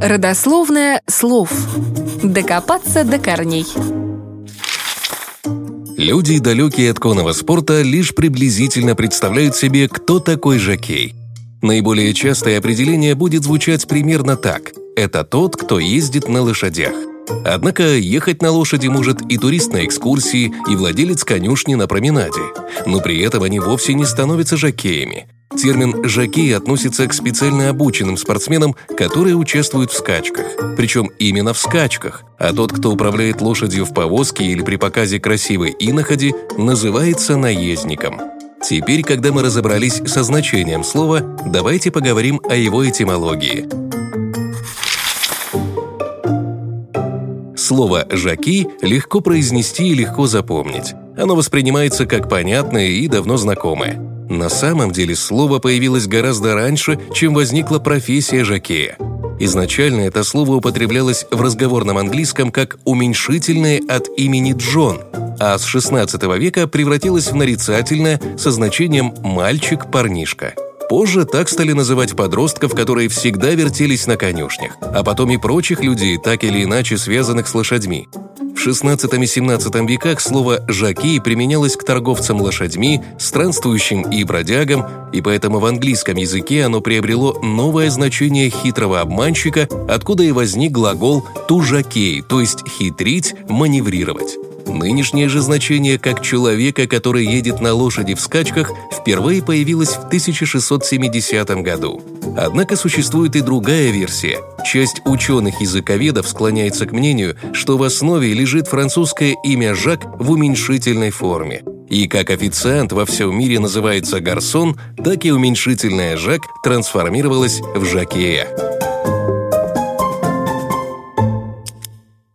Родословное слов. Докопаться до корней. Люди, далекие от конного спорта, лишь приблизительно представляют себе, кто такой жокей. Наиболее частое определение будет звучать примерно так. Это тот, кто ездит на лошадях. Однако ехать на лошади может и турист на экскурсии, и владелец конюшни на променаде. Но при этом они вовсе не становятся жокеями. Термин «жокей» относится к специально обученным спортсменам, которые участвуют в скачках. Причем именно в скачках. А тот, кто управляет лошадью в повозке или при показе красивой иноходи, называется наездником. Теперь, когда мы разобрались со значением слова, давайте поговорим о его этимологии. Слово «жаки» легко произнести и легко запомнить. Оно воспринимается как понятное и давно знакомое. На самом деле слово появилось гораздо раньше, чем возникла профессия жакея. Изначально это слово употреблялось в разговорном английском как уменьшительное от имени Джон, а с XVI века превратилось в нарицательное со значением «мальчик-парнишка». Позже так стали называть подростков, которые всегда вертелись на конюшнях, а потом и прочих людей, так или иначе связанных с лошадьми. В XVI и XVII веках слово «жаки» применялось к торговцам лошадьми, странствующим и бродягам, и поэтому в английском языке оно приобрело новое значение хитрого обманщика, откуда и возник глагол «тужакей», то есть «хитрить», «маневрировать». Нынешнее же значение как человека, который едет на лошади в скачках, впервые появилось в 1670 году. Однако существует и другая версия. Часть ученых-языковедов склоняется к мнению, что в основе лежит французское имя Жак в уменьшительной форме. И как официант во всем мире называется гарсон, так и уменьшительное Жак трансформировалось в Жакея.